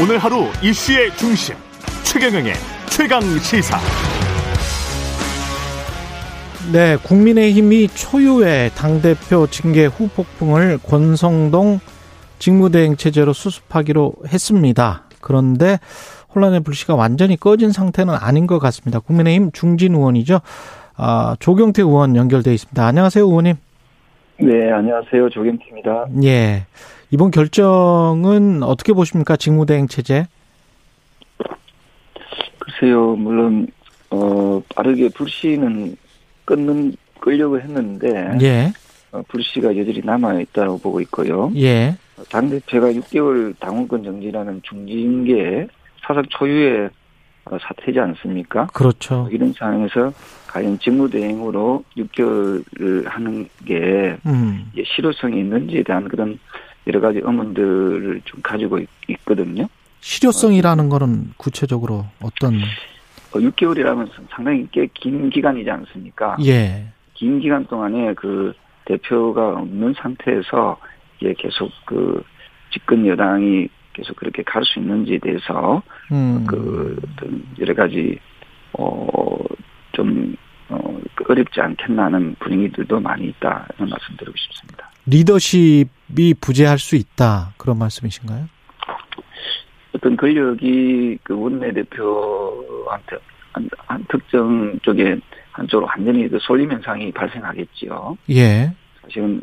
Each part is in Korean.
오늘 하루 이슈의 중심 최경영의 최강 시사. 네, 국민의힘이 초유의 당 대표 징계 후폭풍을 권성동 직무대행 체제로 수습하기로 했습니다. 그런데 혼란의 불씨가 완전히 꺼진 상태는 아닌 것 같습니다. 국민의힘 중진 의원이죠. 아, 조경태 의원 연결돼 있습니다. 안녕하세요, 의원님. 네, 안녕하세요. 조경태입니다. 예. 이번 결정은 어떻게 보십니까? 직무대행 체제? 글쎄요, 물론, 어, 빠르게 불씨는 끊는, 끌려고 했는데, 예. 어, 불씨가 여전히 남아 있다고 보고 있고요. 예. 당 대표가 6개월 당원권 정지라는 중징계 사상 초유의 어, 사태지 않습니까? 그렇죠. 이런 상황에서 과연 직무대행으로 6개월을 하는 게 음. 실효성이 있는지에 대한 그런 여러 가지 의문들을 좀 가지고 있, 있거든요. 실효성이라는 거는 구체적으로 어떤 어, 6개월이라면 상당히 꽤 긴 기간이지 않습니까? 예. 긴 기간 동안에 그 대표가 없는 상태에서 이게 계속 그 집권 여당이 계속 그렇게 갈 수 있는지에 대해서 음. 그 여러 가지 어좀 어, 어렵지 않겠나 하는 분위기들도 많이 있다 이런 말씀드리고 싶습니다. 리더십 이 부재할 수 있다 그런 말씀이신가요? 어떤 권력이 그 원내대표한테 한, 한 특정 쪽에 한쪽으로 완전히 그 쏠림 현상이 발생하겠지요. 예. 지금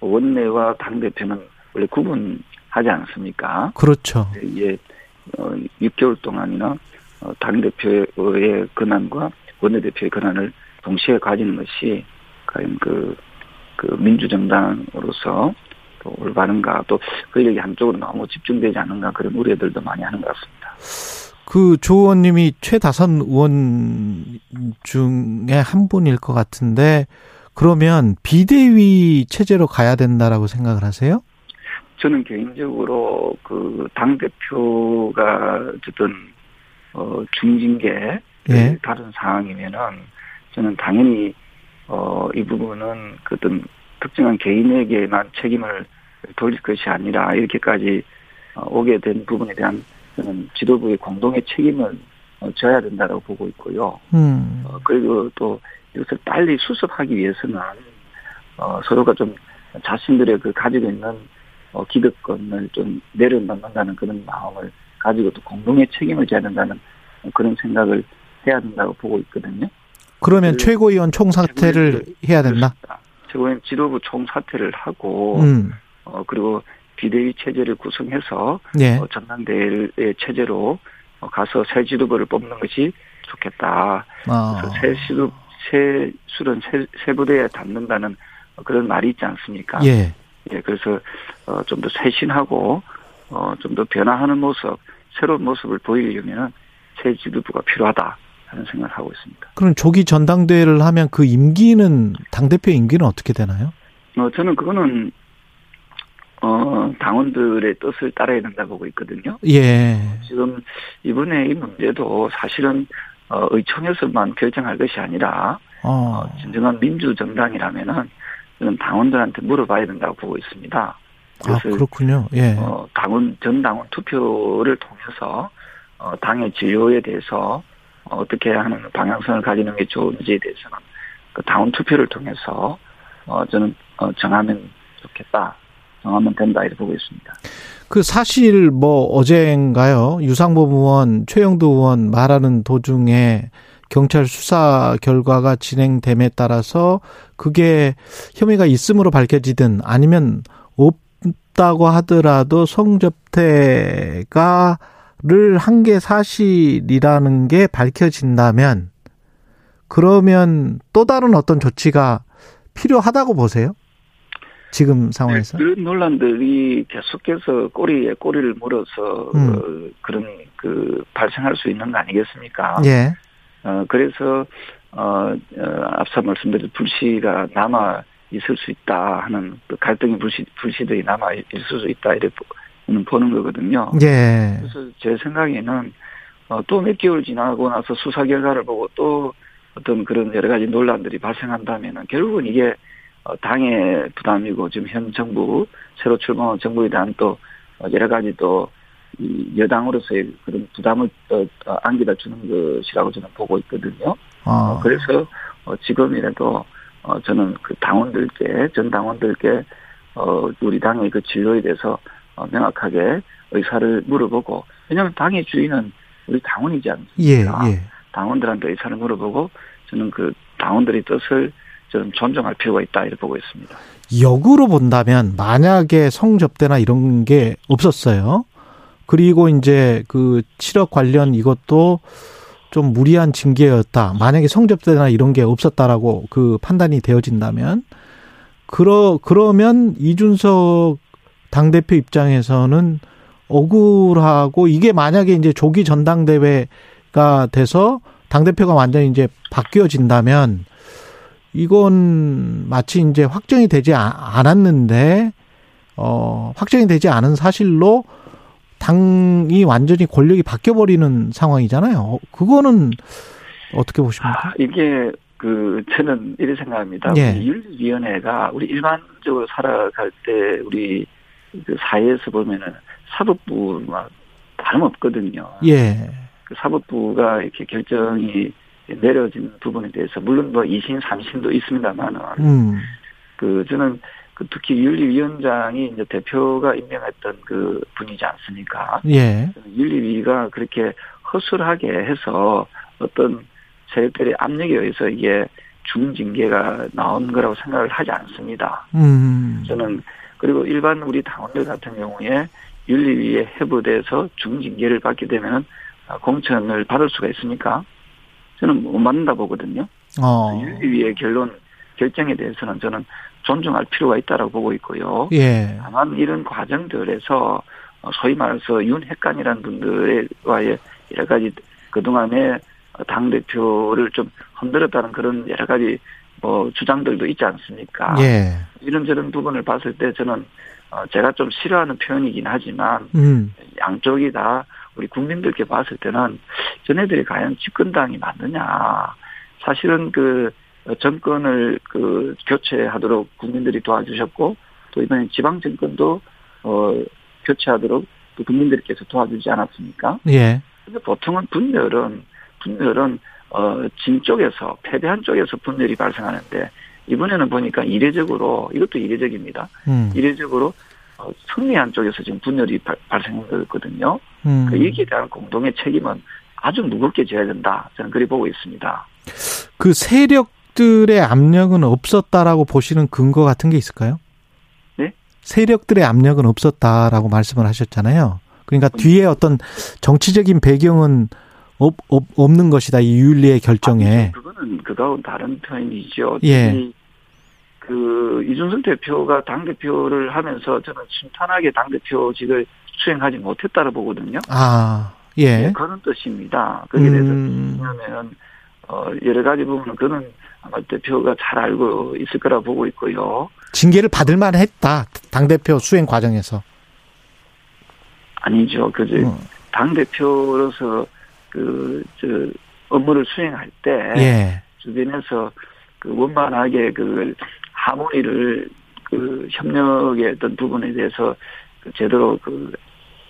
원내와 당 대표는 원래 구분하지 않습니까? 그렇죠. 이게 어, 6개월 동안이나 어, 당 대표의 권한과 원내 대표의 권한을 동시에 가지는 것이 과연 그, 그 민주정당으로서 또 올바른가 또 권력이 한쪽으로 너무 집중되지 않는가 그런 우려들도 많이 하는 것 같습니다. 그조 의원님이 최다선 의원 중에 한 분일 것 같은데 그러면 비대위 체제로 가야 된다라고 생각을 하세요? 저는 개인적으로 그 당 대표가 어쨌든 어 중징계 예. 다른 상황이면은 저는 당연히 어 이 부분은 그 어떤 특정한 개인에게만 책임을 돌릴 것이 아니라 이렇게까지 어, 오게 된 부분에 대한 저는 지도부의 공동의 책임을 어, 져야 된다고 보고 있고요. 음. 어, 그리고 또 이것을 빨리 수습하기 위해서는 어, 서로가 좀 자신들의 그 가지고 있는 어, 기득권을 좀 내려놓는다는 그런 마음을 가지고 또 공동의 책임을 져야 된다는 그런 생각을 해야 된다고 보고 있거든요. 그러면 그 최고위원 총사퇴를 해야 된다? 그렇습니다. 최고위원 지도부 총사퇴를 하고 음. 어, 그리고 비대위 체제를 구성해서 예. 어, 전당대회 체제로 어, 가서 새 지도부를 뽑는 것이 좋겠다. 아. 그래서 새 시도 새 술은 새, 새 부대에 닿는다는 그런 말이 있지 않습니까? 예. 예, 그래서 어, 좀 더 쇄신하고 어, 좀 더 변화하는 모습, 새로운 모습을 보이려면 새 지도부가 필요하다 하는 생각을 하고 있습니다. 그럼 조기 전당대회를 하면 그 임기는 당 대표 임기는 어떻게 되나요? 어, 저는 그거는 어, 당원들의 뜻을 따라야 된다 보고 있거든요. 예. 지금 이번에 이 문제도 사실은 어, 의총에서만 결정할 것이 아니라 어. 어, 진정한 민주 정당이라면은 저는 당원들한테 물어봐야 된다고 보고 있습니다. 아, 그렇군요. 예. 어, 당원 전 당원 투표를 통해서 어, 당의 진료에 대해서 어, 어떻게 하는 방향성을 가지는 게 좋은지에 대해서는 그 당원 투표를 통해서 어, 저는 어, 정하면 좋겠다, 정하면 된다. 이렇게 보고 있습니다. 그 사실 뭐 어젠가요? 유상범 의원 최영도 의원 말하는 도중에 경찰 수사 결과가 진행됨에 따라서 그게 혐의가 있음으로 밝혀지든 아니면 없다고 하더라도 성접대가 를 한 게 사실이라는 게 밝혀진다면 그러면 또 다른 어떤 조치가 필요하다고 보세요? 지금 상황에서? 네, 그런 논란들이 계속해서 꼬리에 꼬리를 물어서 음. 어, 그런 그 발생할 수 있는 거 아니겠습니까? 예. 어, 그래서 어, 어, 앞서 말씀드린 불씨가 남아 있을 수 있다 하는 그 갈등의 불씨 불씨들이 남아 있을 수 있다 이렇게 보- 보는 거거든요. 예. 그래서 제 생각에는 어, 또몇 개월 지나고 나서 수사 결과를 보고 또 어떤 그런 여러 가지 논란들이 발생한다면은 결국은 이게 어, 당의 부담이고 지금 현 정부 새로 출범한 정부에 대한 또 어, 여러 가지 또이 여당으로서의 그런 부담을 어, 어, 안기다 주는 것이라고 저는 보고 있거든요. 아. 그래서 어, 지금이라도 어, 저는 그 당원들께 전 당원들께 어, 우리 당의 그 진로에 대해서 어, 명확하게 의사를 물어보고 왜냐하면 당의 주인은 우리 당원이지 예, 않습니까? 예. 당원들한테 의사를 물어보고 저는 그 당원들의 뜻을 저는 존중할 필요가 있다 이렇게 보고 있습니다. 역으로 본다면 만약에 성접대나 이런 게 없었어요. 그리고 이제 그 7억 관련 이것도 좀 무리한 징계였다. 만약에 성접대나 이런 게 없었다라고 그 판단이 되어진다면 그러 그러면 이준석 당 대표 입장에서는 억울하고 이게 만약에 이제 조기 전당대회가 돼서 당 대표가 완전히 이제 바뀌어진다면 이건 마치 이제 확정이 되지 아- 않았는데 어 확정이 되지 않은 사실로 당이 완전히 권력이 바뀌어 버리는 상황이잖아요. 어, 그거는 어떻게 보십니까? 아, 이게 그 저는 이렇게 생각합니다. 예. 윤리위원회가 우리 일반적으로 살아갈 때 우리 그 사회에서 보면은 사법부와 다름없거든요. 예. 그 사법부가 이렇게 결정이 내려진 부분에 대해서 물론 뭐 2심, 3심도 있습니다만은 음. 그 저는 그 특히 윤리위원장이 이제 대표가 임명했던 그 분이지 않습니까? 예. 윤리위가 그렇게 허술하게 해서 어떤 세력들의 압력에 의해서 이게 중징계가 나온 거라고 생각을 하지 않습니다. 음. 저는 그리고 일반 우리 당원들 같은 경우에 윤리위에 해부돼서 중징계를 받게 되면은 공천을 받을 수가 있습니까? 저는 못 받는다 보거든요. 어. 윤리위의 결론 결정에 대해서는 저는 존중할 필요가 있다고 보고 있고요. 예. 다만 이런 과정들에서 어, 소위 말해서 윤핵관이라는 분들과의 여러 가지 그동안에 당 대표를 좀 흔들었다는 그런 여러 가지 뭐 주장들도 있지 않습니까? 예. 이런저런 부분을 봤을 때 저는 어, 제가 좀 싫어하는 표현이긴 하지만 음. 양쪽이 다 우리 국민들께 봤을 때는 전애들이 과연 집권당이 맞느냐. 사실은 그 정권을 그 교체하도록 국민들이 도와주셨고 또 이번에 지방 정권도 어 교체하도록 또 국민들께서 도와주지 않았습니까? 예. 근데 보통은 분열은 분열은 어 진 쪽에서 패배한 쪽에서 분열이 발생하는데 이번에는 보니까 이례적으로 이것도 이례적입니다. 음. 이례적으로 어, 승리한 쪽에서 지금 분열이 발, 발생한 거거든요. 음. 그 이기에 대한 공동의 책임은 아주 무겁게 져야 된다. 저는 그리 보고 있습니다. 그 세력들의 압력은 없었다라고 보시는 근거 같은 게 있을까요? 네? 세력들의 압력은 없었다라고 말씀을 하셨잖아요. 그러니까 뒤에 어떤 정치적인 배경은 없, 없, 없는 것이다. 이 윤리의 결정에. 아니죠. 그거는 그거하고 다른 표현이죠. 예. 이, 그 이준석 대표가 당 대표를 하면서 저는 순탄하게 당 대표직을 수행하지 못했다고 보거든요. 아, 예. 네, 그런 뜻입니다. 거기에 대해서 음, 왜냐하면 어 여러 가지 부분은 그는 아마 대표가 잘 알고 있을 거라 보고 있고요. 징계를 받을 만했다. 당 대표 수행 과정에서. 아니죠. 그저 어, 당 대표로서 그 저 업무를 수행할 때 예. 주변에서 그 원만하게 그 하모니를 그 협력의 어떤 부분에 대해서 그 제대로 그,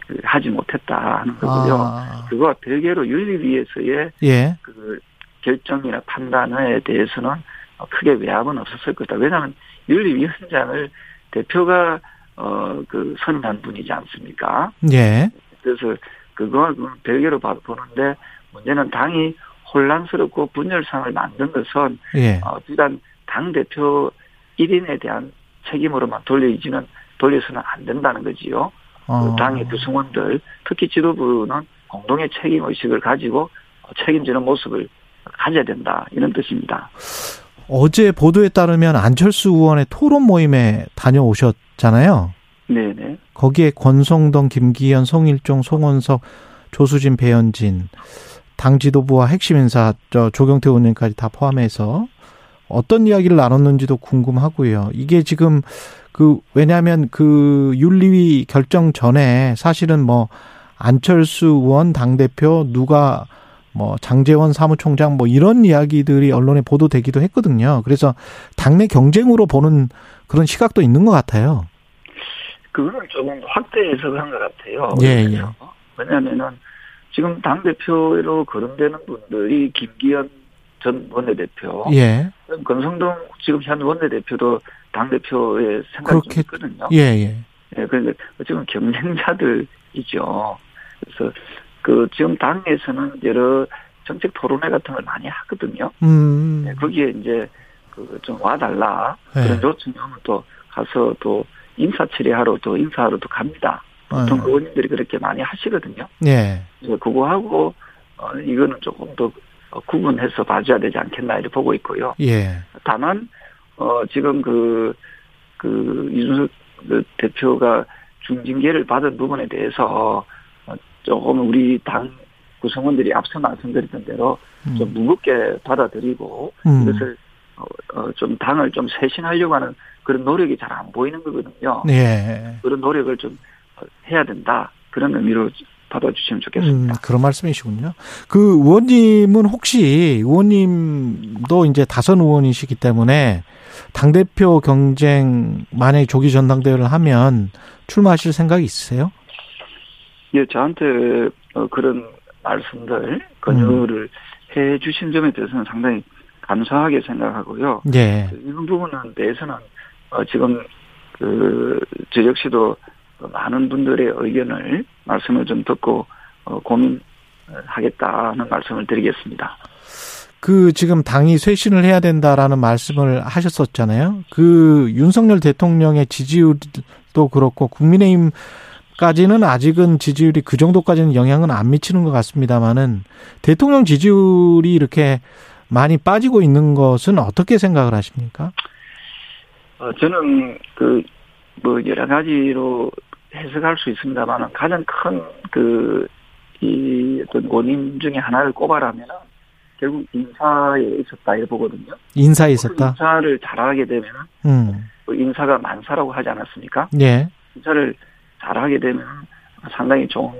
그 하지 못했다 하는 거고요. 아, 그거와 별개로 윤리위에서의 예. 그 결정이나 판단에 대해서는 크게 외압은 없었을 거다. 왜냐하면 윤리위원장을 대표가 어 그 선임한 분이지 않습니까? 예. 그래서 그거와 별개로 봐- 보는데 문제는 당이 혼란스럽고 분열상을 만든 것은 예. 어, 비단 당 대표 1인에 대한 책임으로만 돌리지는 돌려서는 안 된다는 거지요. 어. 그 당의 구성원들 특히 지도부는 공동의 책임 의식을 가지고 책임지는 모습을 가져야 된다 이런 뜻입니다. 어제 보도에 따르면 안철수 의원의 토론 모임에 다녀오셨잖아요. 네네. 거기에 권성동, 김기현, 송일종, 송원석, 조수진, 배현진 당 지도부와 핵심 인사 저 조경태 의원님까지 다 포함해서 어떤 이야기를 나눴는지도 궁금하고요. 이게 지금 그 왜냐하면 그 윤리위 결정 전에 사실은 뭐 안철수 의원 당 대표 누가 뭐 장재원 사무총장 뭐 이런 이야기들이 언론에 보도되기도 했거든요. 그래서 당내 경쟁으로 보는 그런 시각도 있는 것 같아요. 그거는 조금 확대 해석한 것 같아요. 예, 그래서 왜냐하면은 지금 당 대표로 거론되는 분들이 김기현 전 원내대표, 예. 권성동 지금 현 원내대표도 당 대표의 생각이 그렇게- 있거든요. 예, 예. 예, 그런데 지금 경쟁자들이죠. 그래서 그 지금 당에서는 여러 정책 토론회 같은 걸 많이 하거든요. 음. 네, 거기에 이제 그 좀 와달라 네. 그런 요청이 오면 또 가서 또 인사 처리하러 또 인사하러 또 갑니다. 보통 어. 의원님들이 그렇게 많이 하시거든요. 예. 그래서 그거하고 어, 이거는 조금 더 구분해서 봐줘야 되지 않겠나 이렇게 보고 있고요. 예. 다만 어 지금 그, 그 이준석 그 대표가 중징계를 받은 부분에 대해서 어, 조금 우리 당 구성원들이 앞서 말씀드렸던 대로 좀 음. 무겁게 받아들이고 음. 이것을 좀 당을 좀 쇄신하려고 하는 그런 노력이 잘 안 보이는 거거든요. 예. 그런 노력을 좀 어, 해야 된다. 그런 의미로 받아주시면 음, 좋겠습니다. 그런 말씀이시군요. 그 의원님은 혹시 의원님도 이제 다선 의원이시기 때문에 당대표 경쟁 만약에 조기 전당대회를 하면 출마하실 생각이 있으세요? 예, 저한테 어, 그런 말씀들 권유를 음. 해 주신 점에 대해서는 상당히 감사하게 생각하고요. 예. 이런 부분에 대해서는 어, 지금 그 저 역시도 많은 분들의 의견을 말씀을 좀 듣고 어, 고민하겠다는 말씀을 드리겠습니다. 그 지금 당이 쇄신을 해야 된다라는 말씀을 하셨었잖아요. 그 윤석열 대통령의 지지율도 그렇고 국민의힘 까지는 아직은 지지율이 그 정도까지는 영향은 안 미치는 것 같습니다만은 대통령 지지율이 이렇게 많이 빠지고 있는 것은 어떻게 생각을 하십니까? 어, 저는 그 뭐 여러 가지로 해석할 수 있습니다만 가장 큰 그 이 어떤 원인 중에 하나를 꼽아라면 결국 인사에 있었다 이렇게 보거든요. 인사에 그 있었다. 인사를 잘하게 되면 음. 그 인사가 만사라고 하지 않았습니까? 예. 인사를 잘하게 되면 상당히 좋은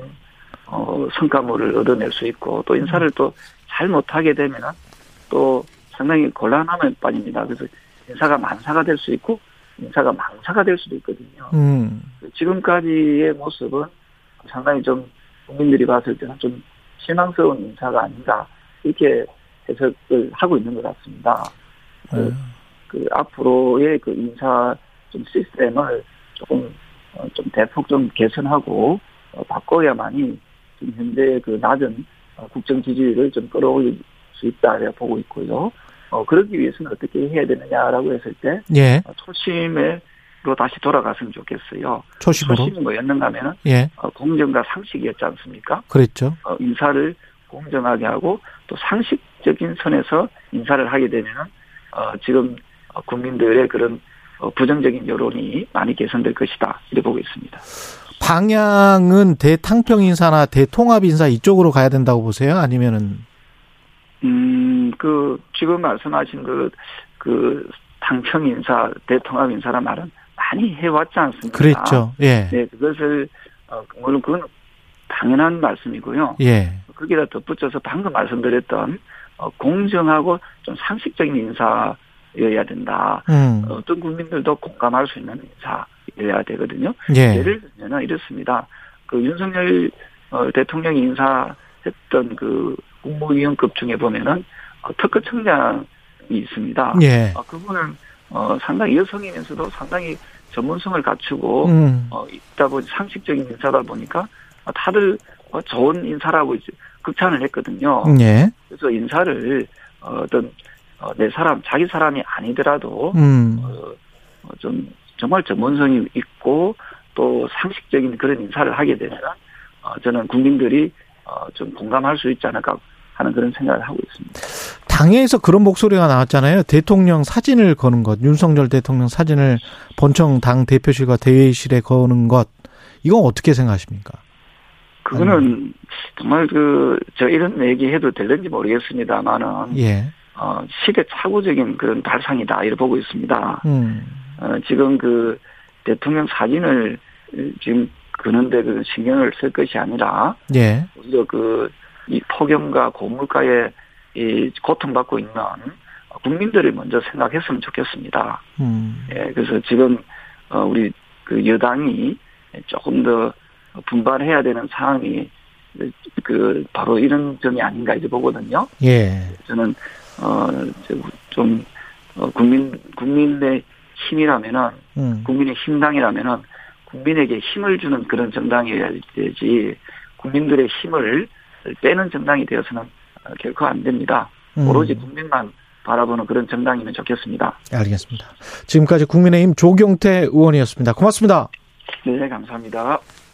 어, 성과물을 얻어낼 수 있고 또 인사를 또 잘 못하게 되면 또 상당히 곤란함에 빠집니다. 그래서 인사가 만사가 될 수 있고 인사가 망사가 될 수도 있거든요. 음. 지금까지의 모습은 상당히 좀 국민들이 봤을 때는 좀 실망스러운 인사가 아닌가 이렇게 해석을 하고 있는 것 같습니다. 그, 그 앞으로의 그 인사 좀 시스템을 조금 어, 좀 대폭 좀 개선하고 어, 바꿔야만이 지금 현재 그 낮은 어, 국정 지지율을 좀 끌어올릴 수 있다 고 보고 있고요. 어, 그러기 위해서는 어떻게 해야 되느냐라고 했을 때 예. 어, 초심으로 다시 돌아갔으면 좋겠어요. 초심으로. 초심이 뭐였는가 하면은 예. 어, 공정과 상식이었지 않습니까? 그랬죠. 어, 인사를 공정하게 하고 또 상식적인 선에서 인사를 하게 되면은 어, 지금 어, 국민들의 그런 어, 부정적인 여론이 많이 개선될 것이다 이렇게 보고 있습니다. 방향은 대탕평 인사나 대통합 인사 이쪽으로 가야 된다고 보세요? 아니면은 음, 그 지금 말씀하신 그, 그 당평 인사, 대통합 인사란 말은 많이 해왔지 않습니까? 그랬죠. 예. 네, 그것을 어, 물론 그건 당연한 말씀이고요. 예. 거기다 덧붙여서 방금 말씀드렸던 어, 공정하고 좀 상식적인 인사여야 된다. 음. 어떤 국민들도 공감할 수 있는 인사여야 되거든요. 예. 예를 들면 이렇습니다. 그 윤석열 어, 대통령이 인사했던 그 국무위원급 중에 보면은 어, 특허청장이 있습니다. 예. 어, 그분은 어, 상당히 여성이면서도 상당히 전문성을 갖추고 음. 어, 있다 보니 상식적인 인사다 보니까 어, 다들 어, 좋은 인사라고 이제 극찬을 했거든요. 예. 그래서 인사를 어, 어떤 어, 내 사람 자기 사람이 아니더라도 음. 어, 어, 좀 정말 전문성이 있고 또 상식적인 그런 인사를 하게 되면 어, 저는 국민들이 어, 좀 공감할 수 있지 않을까 하는 그런 생각을 하고 있습니다. 당에서 그런 목소리가 나왔잖아요. 대통령 사진을 거는 것, 윤석열 대통령 사진을 본청 당 대표실과 대회의실에 거는 것, 이건 어떻게 생각하십니까? 그거는 정말 그저 이런 얘기해도 될는지 모르겠습니다만은 예. 어, 시대착오적인 그런 발상이다 이렇게 보고 있습니다. 음. 어, 지금 그 대통령 사진을 지금 그는데 그 신경을 쓸 것이 아니라 예. 오히려 그 이 폭염과 고물가에 이 고통받고 있는 국민들을 먼저 생각했으면 좋겠습니다. 음. 예, 그래서 지금 어 우리 그 여당이 조금 더 분발해야 되는 상황이 그 바로 이런 점이 아닌가 이제 보거든요. 예. 저는 어좀 어, 국민 국민의 힘이라면은 음. 국민의 힘당이라면은 국민에게 힘을 주는 그런 정당이어야 되지 국민들의 힘을 빼는 정당이 되어서는 결코 안 됩니다. 음. 오로지 국민만 바라보는 그런 정당이면 좋겠습니다. 알겠습니다. 지금까지 국민의힘 조경태 의원이었습니다. 고맙습니다. 네, 감사합니다.